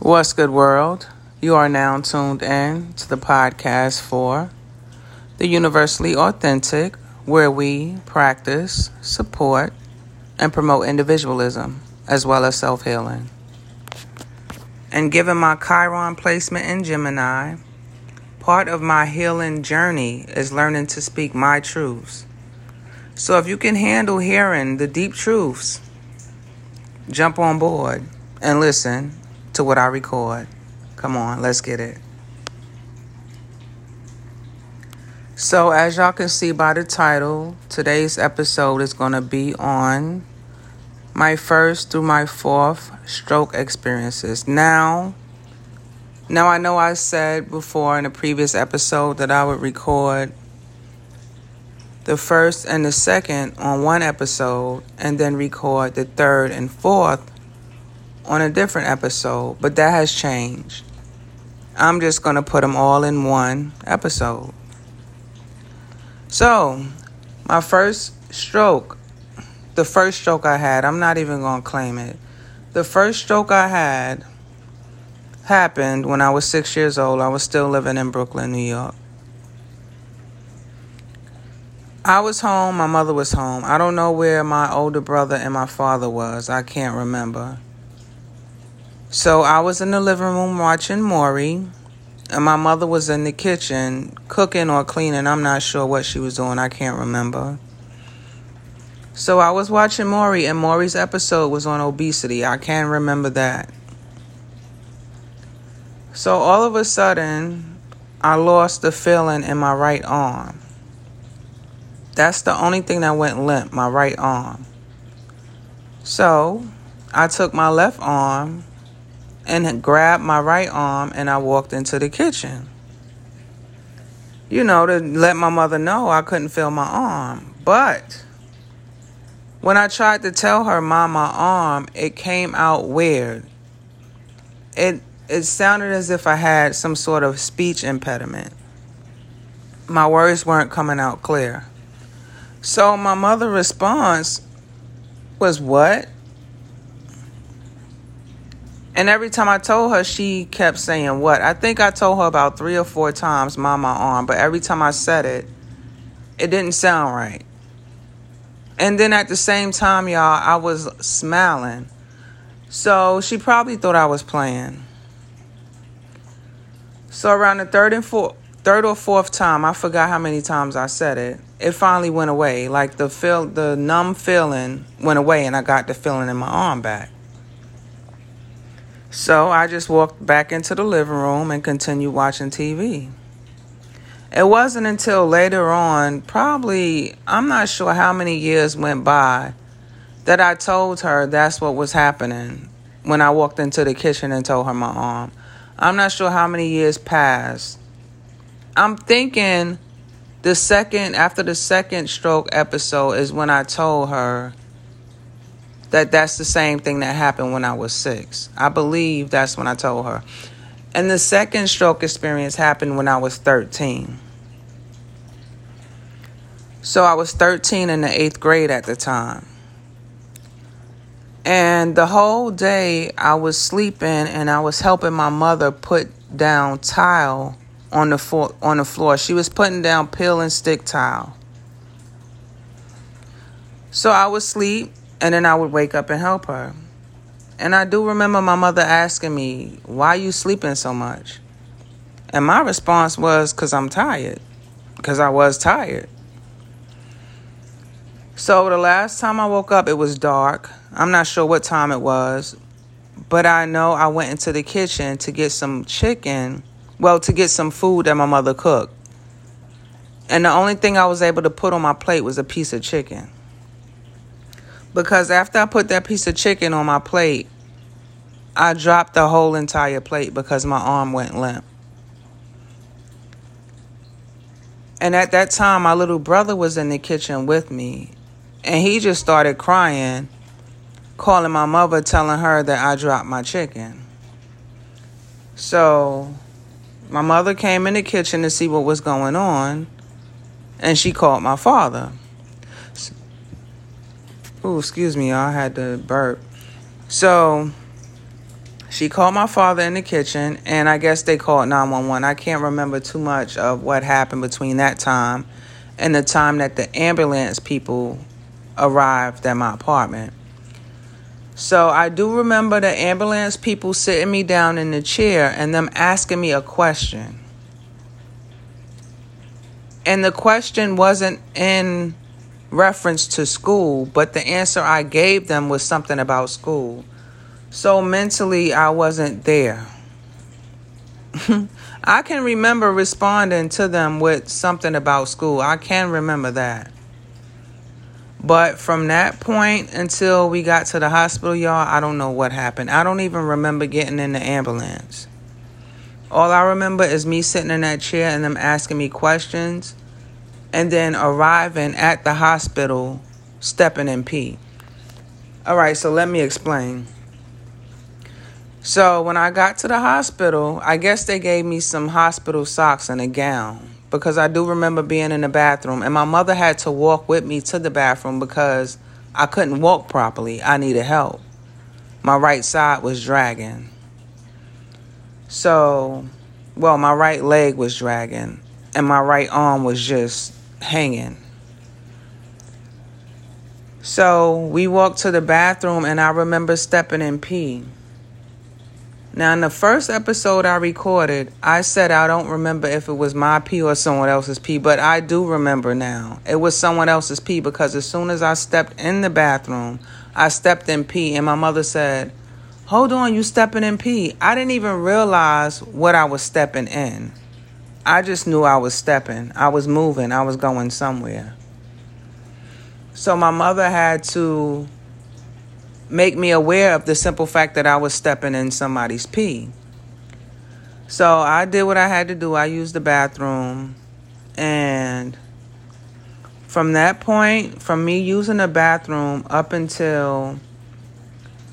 What's good, world? You are now tuned in to the podcast for the Universally Authentic, where we practice, support, and promote individualism as well as self healing. And given my Chiron placement in Gemini, part of my healing journey is learning to speak my truths. So if you can handle hearing the deep truths, jump on board and listen to what I record. Come on, let's get it. So, as y'all can see by the title, today's episode is going to be on my first through my fourth stroke experiences. Now, now I know I said before in a previous episode that I would record the first and the second on one episode and then record the third and fourth on a different episode, but that has changed. I'm just going to put them all in one episode. So, my first stroke, the first stroke I had, I'm not even going to claim it. The first stroke I had happened when I was six years old. I was still living in Brooklyn, New York. I was home, my mother was home. I don't know where my older brother and my father was. I can't remember. So I was in the living room watching Maury, and my mother was in the kitchen cooking or cleaning. I'm not sure what she was doing. I can't remember. So I was watching Maury, and Maury's episode was on obesity. I can't remember that. So all of a sudden, I lost the feeling in my right arm. That's the only thing that went limp, my right arm. So I took my left arm and grabbed my right arm and I walked into the kitchen. You know, to let my mother know I couldn't feel my arm. But when I tried to tell her my my arm, it came out weird. It it sounded as if I had some sort of speech impediment. My words weren't coming out clear. So my mother response was what? And every time I told her, she kept saying what? I think I told her about three or four times, Mama on, but every time I said it, it didn't sound right. And then at the same time, y'all, I was smiling. So she probably thought I was playing. So around the third and fourth, third or fourth time, I forgot how many times I said it. It finally went away. Like the feel, the numb feeling went away, and I got the feeling in my arm back. So I just walked back into the living room and continued watching TV. It wasn't until later on, probably, I'm not sure how many years went by, that I told her that's what was happening when I walked into the kitchen and told her my arm. I'm not sure how many years passed. I'm thinking the second, after the second stroke episode, is when I told her that that's the same thing that happened when I was six. I believe that's when I told her. And the second stroke experience happened when I was 13. So I was 13 in the eighth grade at the time. And the whole day I was sleeping and I was helping my mother put down tile on the floor, on the floor. She was putting down peel and stick tile. So I was asleep and then I would wake up and help her. And I do remember my mother asking me, Why are you sleeping so much? And my response was, Because I'm tired. Because I was tired. So the last time I woke up, it was dark. I'm not sure what time it was, but I know I went into the kitchen to get some chicken, well, to get some food that my mother cooked. And the only thing I was able to put on my plate was a piece of chicken. Because after I put that piece of chicken on my plate, I dropped the whole entire plate because my arm went limp. And at that time, my little brother was in the kitchen with me. And he just started crying, calling my mother, telling her that I dropped my chicken. So my mother came in the kitchen to see what was going on. And she called my father. Oh, excuse me, I had to burp. So she called my father in the kitchen, and I guess they called 911. I can't remember too much of what happened between that time and the time that the ambulance people arrived at my apartment. So I do remember the ambulance people sitting me down in the chair and them asking me a question. And the question wasn't in reference to school, but the answer I gave them was something about school. So mentally, I wasn't there. I can remember responding to them with something about school. I can remember that. But from that point until we got to the hospital, y'all, I don't know what happened. I don't even remember getting in the ambulance. All I remember is me sitting in that chair and them asking me questions and then arriving at the hospital, stepping in pee. All right, so let me explain. So when I got to the hospital, I guess they gave me some hospital socks and a gown because I do remember being in the bathroom and my mother had to walk with me to the bathroom because I couldn't walk properly. I needed help. My right side was dragging. So, well, my right leg was dragging and my right arm was just hanging. So we walked to the bathroom and I remember stepping in pee. Now, in the first episode I recorded, I said I don't remember if it was my pee or someone else's pee, but I do remember now. It was someone else's pee because as soon as I stepped in the bathroom, I stepped in pee, and my mother said, Hold on, you stepping in pee. I didn't even realize what I was stepping in. I just knew I was stepping, I was moving, I was going somewhere. So my mother had to make me aware of the simple fact that I was stepping in somebody's pee. So I did what I had to do. I used the bathroom. And from that point, from me using the bathroom up until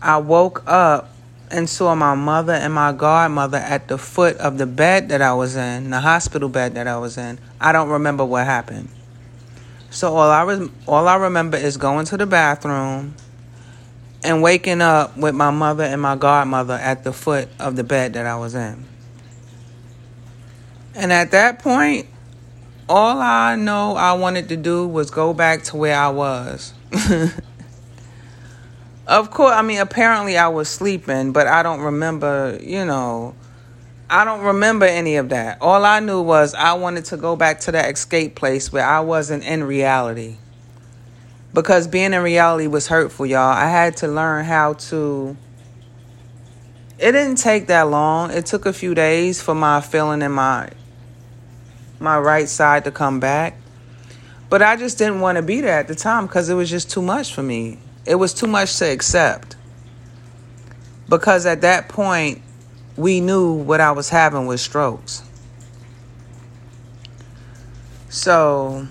I woke up and saw my mother and my godmother at the foot of the bed that I was in, the hospital bed that I was in, I don't remember what happened. So all I re- all I remember is going to the bathroom, and waking up with my mother and my godmother at the foot of the bed that I was in. And at that point, all I know I wanted to do was go back to where I was. of course, I mean, apparently I was sleeping, but I don't remember, you know, I don't remember any of that. All I knew was I wanted to go back to that escape place where I wasn't in reality because being in reality was hurtful, y'all. I had to learn how to. It didn't take that long. It took a few days for my feeling in my my right side to come back. But I just didn't want to be there at the time because it was just too much for me. It was too much to accept. Because at that point, we knew what I was having with strokes. So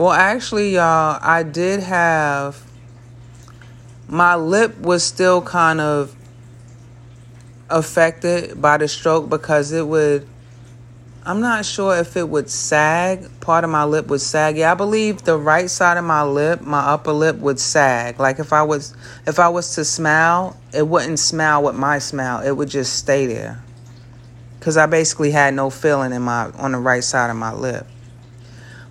well, actually, y'all, I did have my lip was still kind of affected by the stroke because it would I'm not sure if it would sag. Part of my lip would sag. Yeah, I believe the right side of my lip, my upper lip would sag. Like if I was if I was to smile, it wouldn't smile with my smile. It would just stay there. Cuz I basically had no feeling in my on the right side of my lip.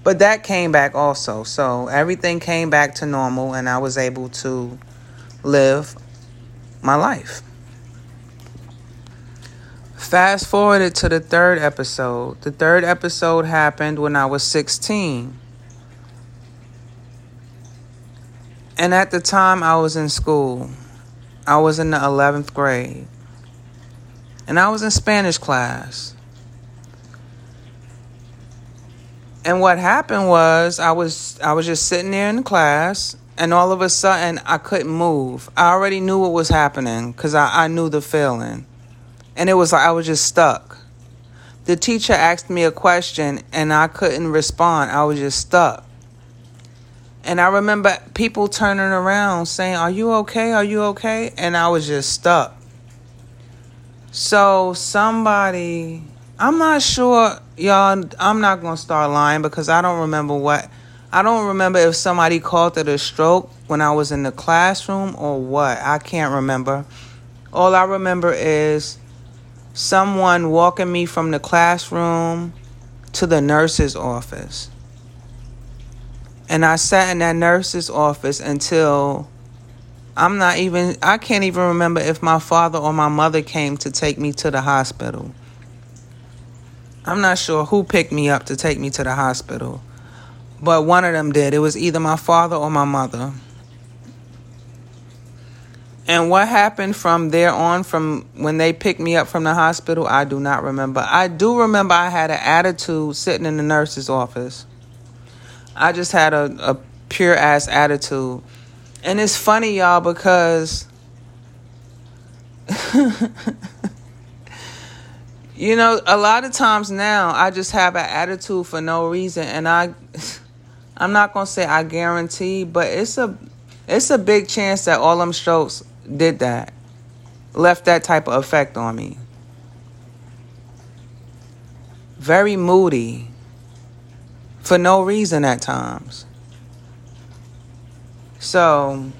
But that came back also. So everything came back to normal, and I was able to live my life. Fast forwarded to the third episode. The third episode happened when I was 16. And at the time, I was in school. I was in the 11th grade. And I was in Spanish class. And what happened was I was I was just sitting there in class and all of a sudden I couldn't move. I already knew what was happening because I, I knew the feeling. And it was like I was just stuck. The teacher asked me a question and I couldn't respond. I was just stuck. And I remember people turning around saying, Are you okay? Are you okay? And I was just stuck. So somebody I'm not sure, y'all. I'm not gonna start lying because I don't remember what I don't remember if somebody called it a stroke when I was in the classroom or what. I can't remember. All I remember is someone walking me from the classroom to the nurse's office. And I sat in that nurse's office until I'm not even, I can't even remember if my father or my mother came to take me to the hospital. I'm not sure who picked me up to take me to the hospital, but one of them did. It was either my father or my mother. And what happened from there on, from when they picked me up from the hospital, I do not remember. I do remember I had an attitude sitting in the nurse's office. I just had a, a pure ass attitude. And it's funny, y'all, because. you know, a lot of times now I just have an attitude for no reason. And I. I'm not gonna say I guarantee, but it's a it's a big chance that all them strokes did that, left that type of effect on me. Very moody for no reason at times. So,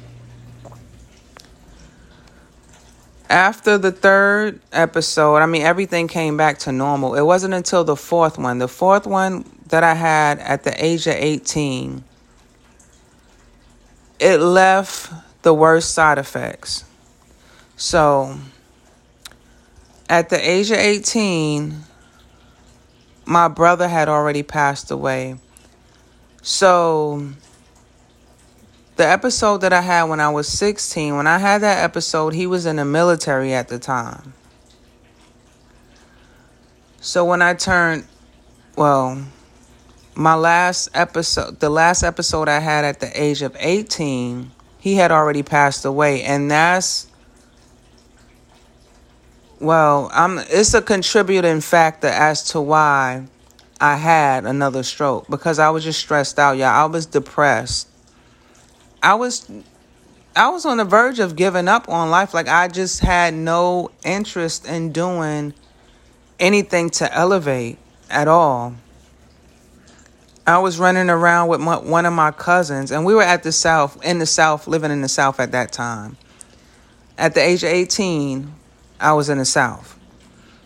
after the third episode, I mean, everything came back to normal. It wasn't until the fourth one. The fourth one that I had at the age of 18, it left the worst side effects. So, at the age of 18, my brother had already passed away. So, the episode that I had when I was 16, when I had that episode, he was in the military at the time. So, when I turned, well, my last episode, the last episode I had at the age of 18, he had already passed away and that's well i'm it's a contributing factor as to why i had another stroke because i was just stressed out yeah i was depressed. I was i was on the verge of giving up on life. Like i just had no interest in doing anything to elevate at all I was running around with my, one of my cousins, and we were at the South, in the South, living in the South at that time. At the age of 18, I was in the South.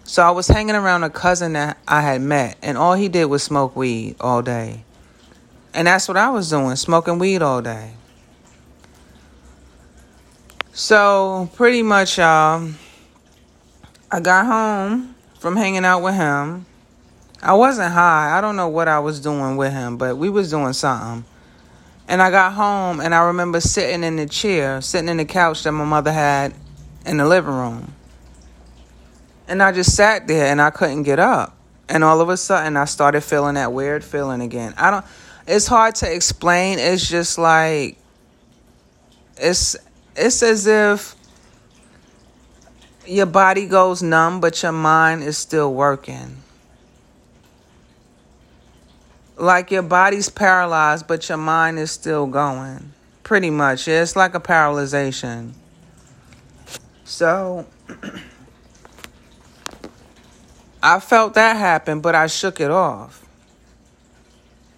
So I was hanging around a cousin that I had met, and all he did was smoke weed all day. And that's what I was doing, smoking weed all day. So, pretty much, y'all, I got home from hanging out with him. I wasn't high. I don't know what I was doing with him, but we was doing something. And I got home and I remember sitting in the chair, sitting in the couch that my mother had in the living room. And I just sat there and I couldn't get up. And all of a sudden I started feeling that weird feeling again. I don't it's hard to explain. It's just like it's it's as if your body goes numb but your mind is still working like your body's paralyzed, but your mind is still going. Pretty much. It's like a paralyzation. So I felt that happen, but I shook it off.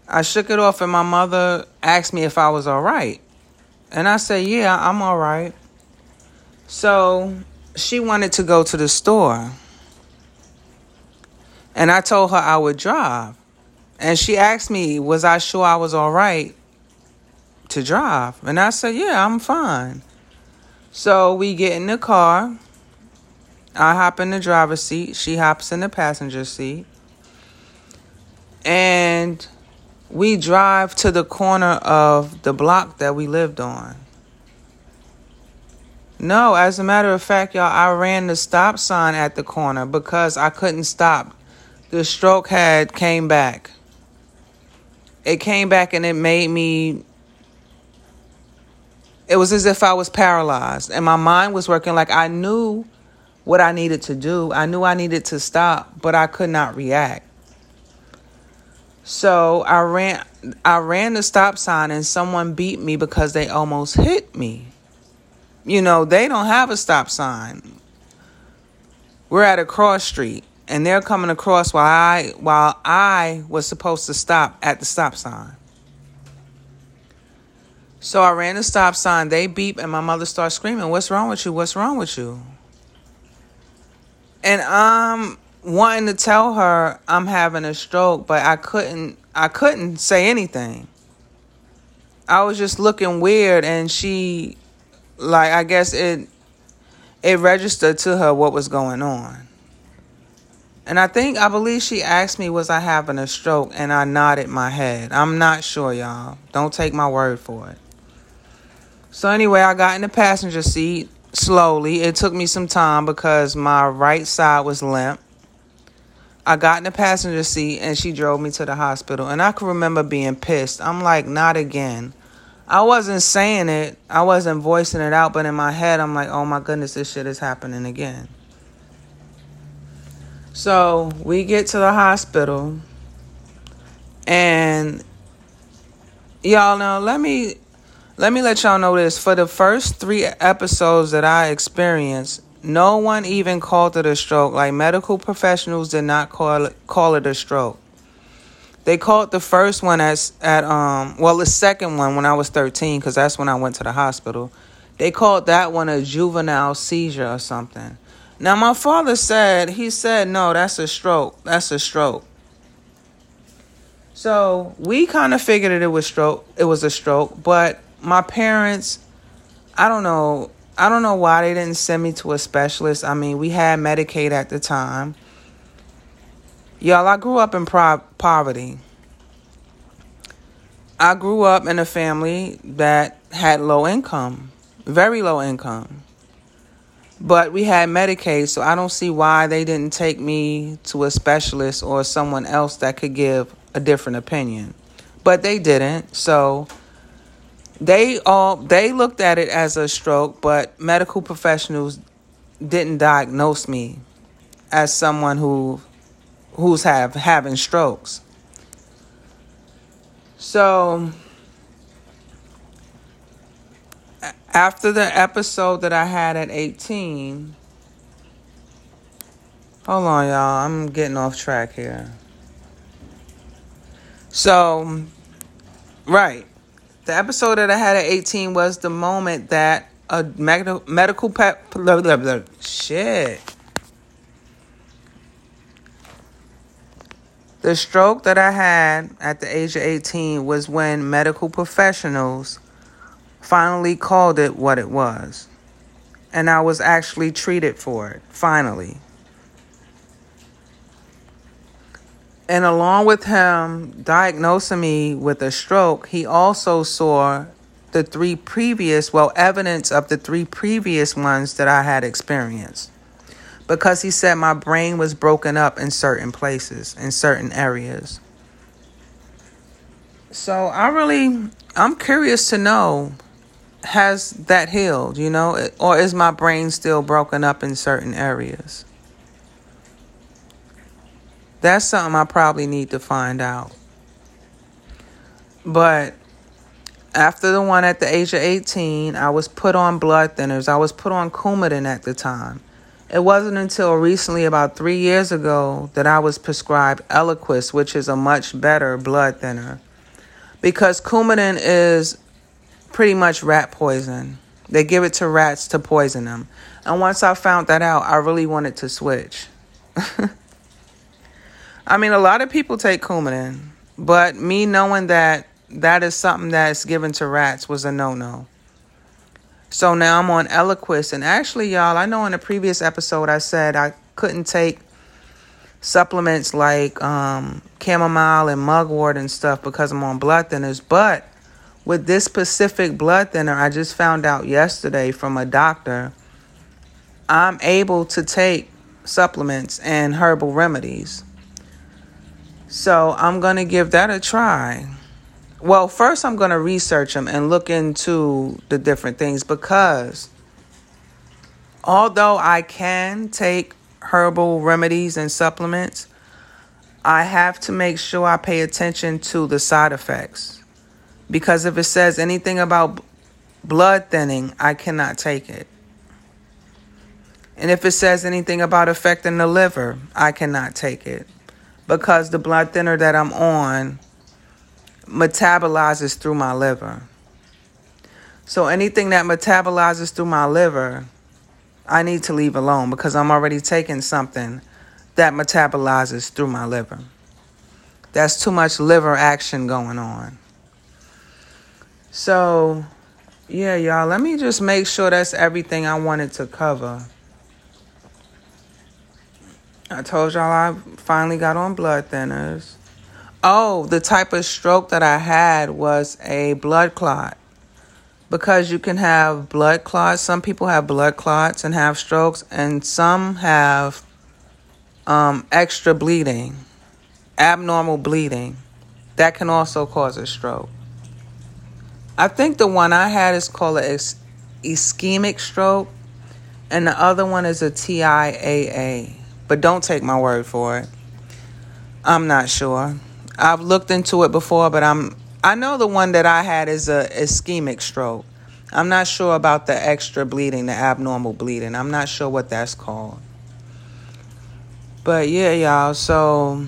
I shook it off, and my mother asked me if I was all right. And I said, Yeah, I'm all right. So she wanted to go to the store. And I told her I would drive. And she asked me, was I sure I was all right to drive? And I said, yeah, I'm fine. So we get in the car. I hop in the driver's seat. She hops in the passenger seat. And we drive to the corner of the block that we lived on. No, as a matter of fact, y'all, I ran the stop sign at the corner because I couldn't stop. The stroke had came back it came back and it made me it was as if I was paralyzed and my mind was working like I knew what I needed to do. I knew I needed to stop, but I could not react. So I ran I ran the stop sign and someone beat me because they almost hit me. You know, they don't have a stop sign. We're at a cross street and they're coming across while I while I was supposed to stop at the stop sign. So I ran the stop sign. They beep, and my mother starts screaming, What's wrong with you? What's wrong with you? And I'm wanting to tell her I'm having a stroke, but I couldn't I couldn't say anything. I was just looking weird and she like I guess it it registered to her what was going on. And I think I believe she asked me was I having a stroke and I nodded my head. I'm not sure, y'all. Don't take my word for it. So anyway, I got in the passenger seat slowly. It took me some time because my right side was limp. I got in the passenger seat and she drove me to the hospital. And I can remember being pissed. I'm like, not again. I wasn't saying it, I wasn't voicing it out, but in my head, I'm like, oh my goodness, this shit is happening again. So we get to the hospital, and y'all know, let me. Let me let y'all know this. For the first three episodes that I experienced, no one even called it a stroke. Like medical professionals did not call it, call it a stroke. They called the first one as at um well the second one when I was 13 cuz that's when I went to the hospital. They called that one a juvenile seizure or something. Now my father said he said no, that's a stroke. That's a stroke. So, we kind of figured that it was stroke it was a stroke, but my parents I don't know I don't know why they didn't send me to a specialist. I mean, we had Medicaid at the time. Y'all, I grew up in pro- poverty. I grew up in a family that had low income, very low income. But we had Medicaid, so I don't see why they didn't take me to a specialist or someone else that could give a different opinion. But they didn't. So they all they looked at it as a stroke, but medical professionals didn't diagnose me as someone who who's have having strokes. So after the episode that I had at 18, hold on, y'all. I'm getting off track here. So, right. The episode that I had at 18 was the moment that a med- medical pet. Blah, blah, blah, shit. The stroke that I had at the age of 18 was when medical professionals finally called it what it was. And I was actually treated for it, finally. And along with him diagnosing me with a stroke, he also saw the three previous, well, evidence of the three previous ones that I had experienced because he said my brain was broken up in certain places, in certain areas. So I really, I'm curious to know has that healed, you know, or is my brain still broken up in certain areas? That's something I probably need to find out. But after the one at the age of 18, I was put on blood thinners. I was put on Coumadin at the time. It wasn't until recently, about three years ago, that I was prescribed Eliquis, which is a much better blood thinner. Because Coumadin is pretty much rat poison. They give it to rats to poison them. And once I found that out, I really wanted to switch. I mean, a lot of people take Coumadin, but me knowing that that is something that's given to rats was a no no. So now I'm on Eliquis. And actually, y'all, I know in a previous episode I said I couldn't take supplements like um, chamomile and mugwort and stuff because I'm on blood thinners. But with this specific blood thinner, I just found out yesterday from a doctor, I'm able to take supplements and herbal remedies. So I'm going to give that a try. Well, first I'm going to research them and look into the different things because although I can take herbal remedies and supplements, I have to make sure I pay attention to the side effects. Because if it says anything about blood thinning, I cannot take it. And if it says anything about affecting the liver, I cannot take it. Because the blood thinner that I'm on metabolizes through my liver. So anything that metabolizes through my liver, I need to leave alone because I'm already taking something that metabolizes through my liver. That's too much liver action going on. So, yeah, y'all, let me just make sure that's everything I wanted to cover. I told y'all I finally got on blood thinners. Oh, the type of stroke that I had was a blood clot. Because you can have blood clots. Some people have blood clots and have strokes, and some have um, extra bleeding, abnormal bleeding. That can also cause a stroke. I think the one I had is called an ischemic stroke, and the other one is a TIAA. But don't take my word for it. I'm not sure. I've looked into it before, but I'm I know the one that I had is a ischemic stroke. I'm not sure about the extra bleeding, the abnormal bleeding. I'm not sure what that's called. But yeah, y'all, so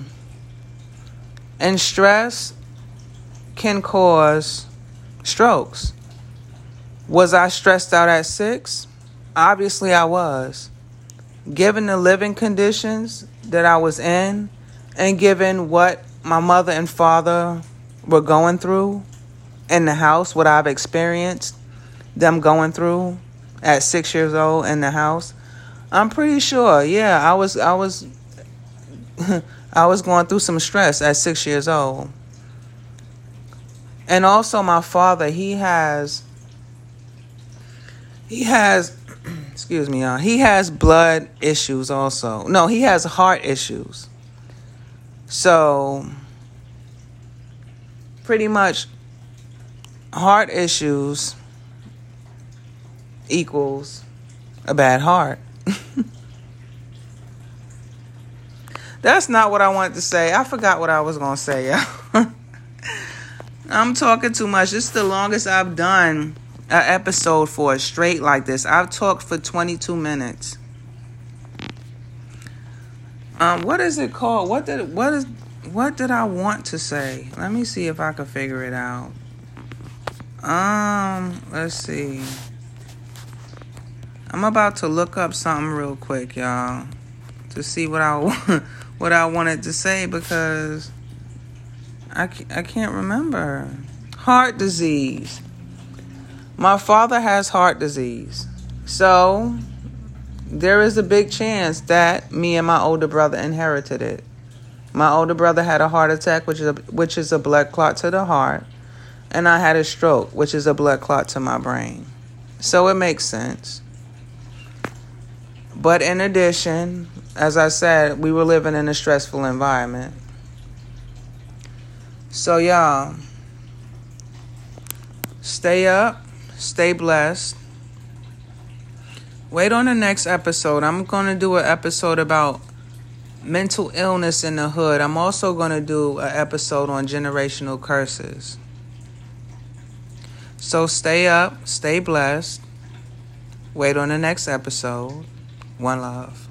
and stress can cause strokes. Was I stressed out at 6? Obviously I was. Given the living conditions that I was in and given what my mother and father were going through in the house, what I've experienced them going through at six years old in the house, I'm pretty sure, yeah, I was I was I was going through some stress at six years old. And also my father, he has he has excuse me, y'all. He has blood issues also. No, he has heart issues. So, pretty much, heart issues equals a bad heart. That's not what I wanted to say. I forgot what I was going to say, I'm talking too much. This is the longest I've done an episode for a straight like this. I've talked for 22 minutes. Um, what is it called? What did what is what did I want to say? Let me see if I can figure it out. Um, let's see. I'm about to look up something real quick, y'all, to see what I what I wanted to say because I I can't remember. Heart disease. My father has heart disease. So, there is a big chance that me and my older brother inherited it. My older brother had a heart attack, which is a, which is a blood clot to the heart, and I had a stroke, which is a blood clot to my brain. So it makes sense. But in addition, as I said, we were living in a stressful environment. So y'all, stay up, stay blessed Wait on the next episode. I'm going to do an episode about mental illness in the hood. I'm also going to do an episode on generational curses. So stay up, stay blessed. Wait on the next episode. One love.